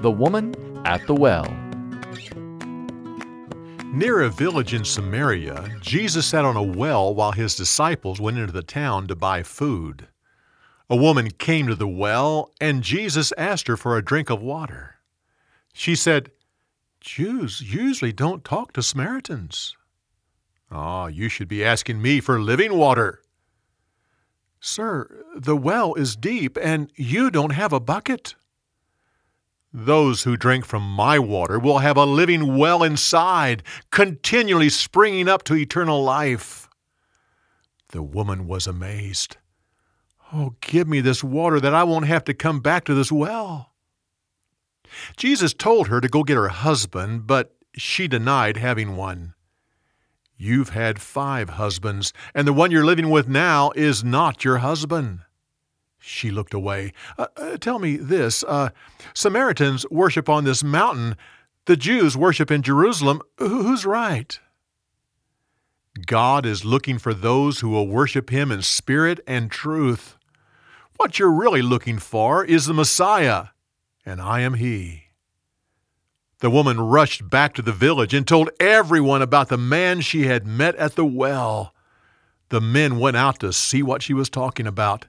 The Woman at the Well. Near a village in Samaria, Jesus sat on a well while his disciples went into the town to buy food. A woman came to the well, and Jesus asked her for a drink of water. She said, Jews usually don't talk to Samaritans. Ah, you should be asking me for living water. Sir, the well is deep, and you don't have a bucket. Those who drink from my water will have a living well inside, continually springing up to eternal life. The woman was amazed. Oh, give me this water that I won't have to come back to this well. Jesus told her to go get her husband, but she denied having one. You've had five husbands, and the one you're living with now is not your husband. She looked away. Uh, uh, tell me this uh, Samaritans worship on this mountain, the Jews worship in Jerusalem. Who's right? God is looking for those who will worship Him in spirit and truth. What you're really looking for is the Messiah, and I am He. The woman rushed back to the village and told everyone about the man she had met at the well. The men went out to see what she was talking about.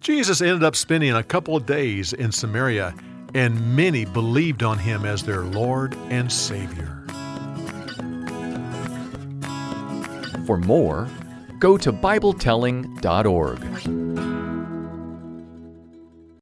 Jesus ended up spending a couple of days in Samaria, and many believed on him as their Lord and Savior. For more, go to BibleTelling.org.